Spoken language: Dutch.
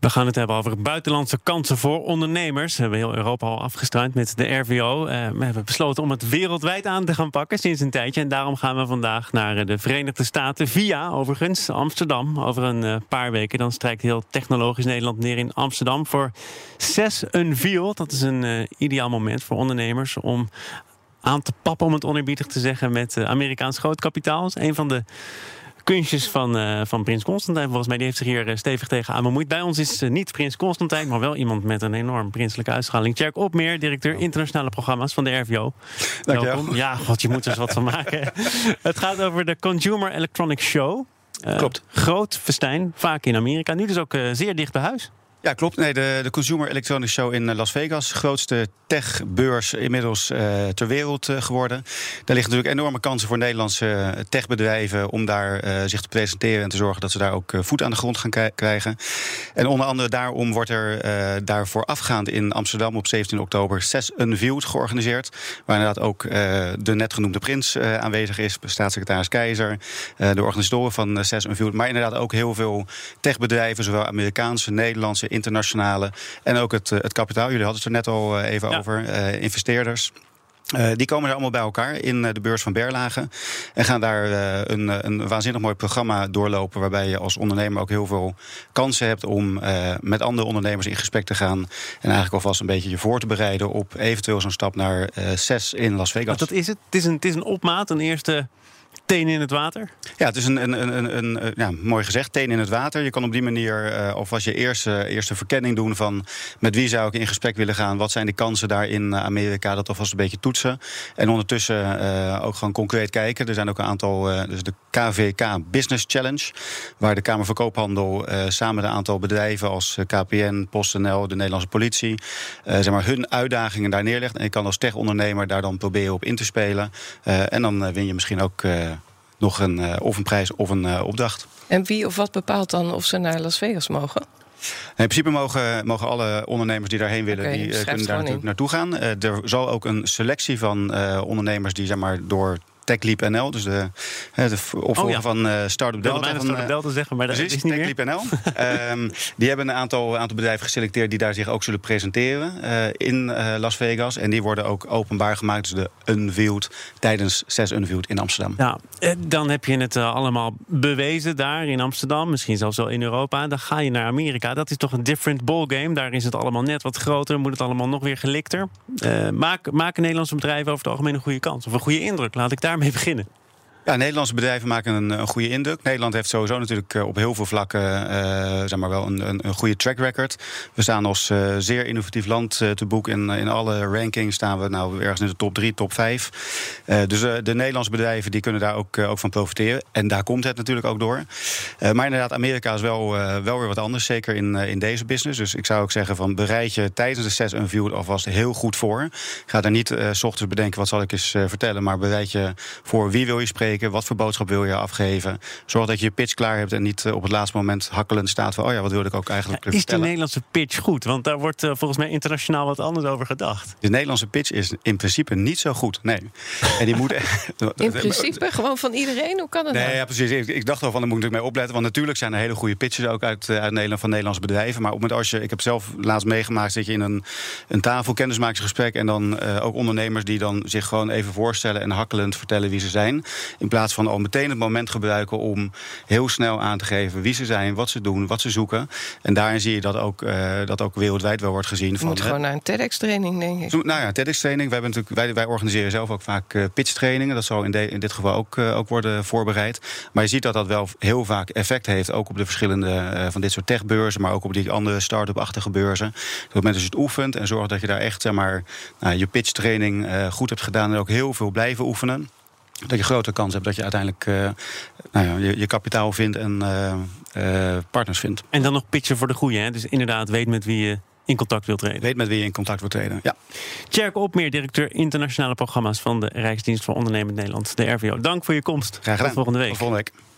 We gaan het hebben over buitenlandse kansen voor ondernemers. We hebben heel Europa al afgestruind met de RVO. Eh, we hebben besloten om het wereldwijd aan te gaan pakken sinds een tijdje. En daarom gaan we vandaag naar de Verenigde Staten via, overigens, Amsterdam. Over een uh, paar weken dan strijkt heel technologisch Nederland neer in Amsterdam voor 6 Unveiled. Dat is een ideaal moment voor ondernemers om aan te pappen, om het oneerbiedig te zeggen, met Amerikaans grootkapitaal. Dat is een van de kunstjes van, uh, van Prins Constantijn. Volgens mij die heeft zich hier eh, stevig tegen aan bemoeid. Bij ons is uh, niet Prins Constantijn, maar wel iemand met een enorm prinselijke uitstraling. Tjerk Opmeer, directeur internationale programma's van de RVO. Dank Welkom. Ja, god, je moet er wat van maken. Het gaat over de Consumer Electronics Show. Klopt. Groot festijn, vaak in Amerika. Nu dus ook zeer dicht bij huis. Ja, klopt. Nee, de, de Consumer Electronics Show in Las Vegas, grootste techbeurs inmiddels uh, ter wereld uh, geworden. Daar liggen natuurlijk enorme kansen voor Nederlandse eh, techbedrijven om daar zich te presenteren en te zorgen dat ze daar ook voet aan de grond gaan krijgen. En onder andere daarom wordt er daarvoor afgaand in Amsterdam op 17 oktober 6 Unveiled georganiseerd. Waar inderdaad ook de net genoemde prins aanwezig is, staatssecretaris Keizer, de organisatoren van 6 Unveiled. Maar inderdaad ook heel veel techbedrijven, zowel Amerikaanse, Nederlandse, internationale en ook het, het kapitaal. Jullie hadden het er net al even over over, uh, investeerders. Uh, die komen er allemaal bij elkaar in de beurs van Berlage. En gaan daar uh, een, een, waanzinnig mooi programma doorlopen. Waarbij je als ondernemer ook heel veel kansen hebt om met andere ondernemers in gesprek te gaan. En eigenlijk alvast een beetje je voor te bereiden op eventueel zo'n stap naar CES in Las Vegas. dat is het. Het is een, het is een opmaat, een eerste teen in het water? Ja, het is een, een, een, een, een ja, mooi gezegd, teen in het water. Je kan op die manier uh, alvast je eerste, eerste verkenning doen van met wie zou ik in gesprek willen gaan. Wat zijn de kansen daar in Amerika? Dat alvast een beetje toetsen. En ondertussen ook gewoon concreet kijken. Er zijn ook een aantal, dus de KVK Business Challenge, waar de Kamer van Koophandel samen met een aantal bedrijven als KPN, PostNL, de Nederlandse politie, zeg maar hun uitdagingen daar neerlegt. En je kan als tech-ondernemer daar dan proberen op in te spelen. en dan win je misschien ook nog een, uh, of een prijs of een uh, opdracht. En wie of wat bepaalt dan of ze naar Las Vegas mogen? In principe mogen, mogen alle ondernemers die daarheen willen, okay, die uh, kunnen daar natuurlijk naartoe gaan. er zal ook een selectie van ondernemers die zeg maar, door TechLeap NL, dus de, de opvolger oh van uh, Startup Delta. Van, Startup Delta zeggen, maar dat precies, is niet TechLeap NL. um, die hebben een aantal, aantal bedrijven geselecteerd die daar zich ook zullen presenteren uh, in uh, Las Vegas. En die worden ook openbaar gemaakt, dus de Unveiled, tijdens 6 Unveiled in Amsterdam. Ja, dan heb je het allemaal bewezen daar in Amsterdam, misschien zelfs wel in Europa. Dan ga je naar Amerika. Dat is toch een different ballgame. Daar is het allemaal net wat groter, moet het allemaal nog weer gelikter. Maak, maken Nederlandse bedrijven over het algemeen een goede kans of een goede indruk? Laat ik daar daarmee beginnen? Nederlandse bedrijven maken een, een, goede indruk. Nederland heeft sowieso natuurlijk eh, op heel veel vlakken uh, zeg maar wel een, een, een, goede track record. We staan als uh, zeer innovatief land te boek. In, in alle rankings staan we nou ergens in de top 3, top 5. dus de Nederlandse bedrijven die kunnen daar ook, ook van profiteren. En daar komt het natuurlijk ook door. maar inderdaad, Amerika is wel, wel weer wat anders. Zeker in, in deze business. Dus ik zou ook zeggen van bereid je tijdens de SES Unveiled alvast heel goed voor. Ga daar niet s ochtends bedenken wat zal ik eens vertellen. Maar bereid je voor wie wil je spreken wat voor boodschap wil je afgeven? Zorg dat je je pitch klaar hebt en niet eh, op het laatste moment hakkelend staat van... oh ja, wat wilde ik ook eigenlijk ja, Is de Nederlandse pitch goed? Want daar wordt uh, volgens mij internationaal wat anders over gedacht. De Nederlandse pitch is in principe niet zo goed, nee. En die moet... in principe? Gewoon van iedereen? Hoe kan het Nee, nou? ja, precies. Ik, ik, dacht wel van, daar moet ik mee opletten. Want natuurlijk zijn er hele goede pitches ook uit, eh, uit Nederland... van Nederlandse bedrijven. Maar op het als je... Ik heb zelf laatst meegemaakt... zit je in een, een tafel kennismakingsgesprek... en dan uh, ook ondernemers die dan zich gewoon even voorstellen... en hakkelend vertellen wie ze zijn. In plaats van al meteen het moment gebruiken om heel snel aan te geven wie ze zijn, wat ze doen, wat ze zoeken. En daarin zie je dat ook, uh, dat ook wereldwijd wel wordt gezien. Je van, moet gewoon naar een TEDx-training, denk ik. Nou ja, TEDx-training. Wij, wij, wij organiseren zelf ook vaak uh, pitch-trainingen. Dat zal in, de, in dit geval ook, uh, ook worden voorbereid. Maar je ziet dat dat wel heel vaak effect heeft. Ook op de verschillende van dit soort techbeurzen, maar ook op die andere start-up-achtige beurzen. Dat je het oefent en zorgt dat je daar echt zeg maar, nou, je pitch-training goed hebt gedaan en ook heel veel blijven oefenen dat je grote kans hebt dat je uiteindelijk uh, nou ja, je, je, kapitaal vindt en uh, uh, partners vindt. En dan nog pitchen voor de goede, hè? Dus inderdaad, weet met wie je in contact wilt treden. Weet met wie je in contact wilt treden, ja. Tjerk Opmeer, directeur internationale programma's van de Rijksdienst voor Ondernemend Nederland, de RVO. Dank voor je komst. Graag gedaan. Tot volgende week. Tot volgende week.